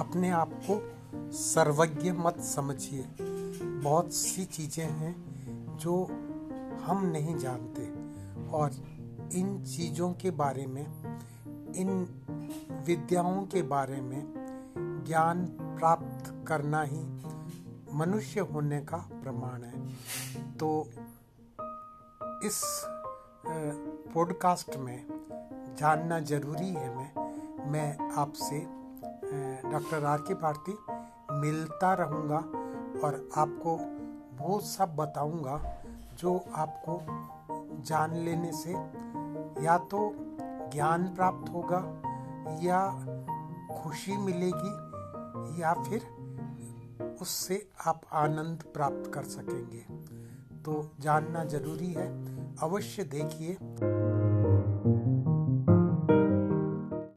अपने आप को सर्वज्ञ मत समझिए। बहुत सी चीज़ें हैं जो हम नहीं जानते और इन चीज़ों के बारे में, इन विद्याओं के बारे में ज्ञान प्राप्त करना ही मनुष्य होने का प्रमाण है। तो इस पॉडकास्ट में जानना ज़रूरी है मैं मैं आपसे डॉक्टर आर के भारती, मिलता रहूँगा और आपको वो सब बताऊँगा जो आपको जान लेने से या तो ज्ञान प्राप्त होगा या खुशी मिलेगी या फिर उससे आप आनंद प्राप्त कर सकेंगे। तो जानना ज़रूरी है, अवश्य देखिए।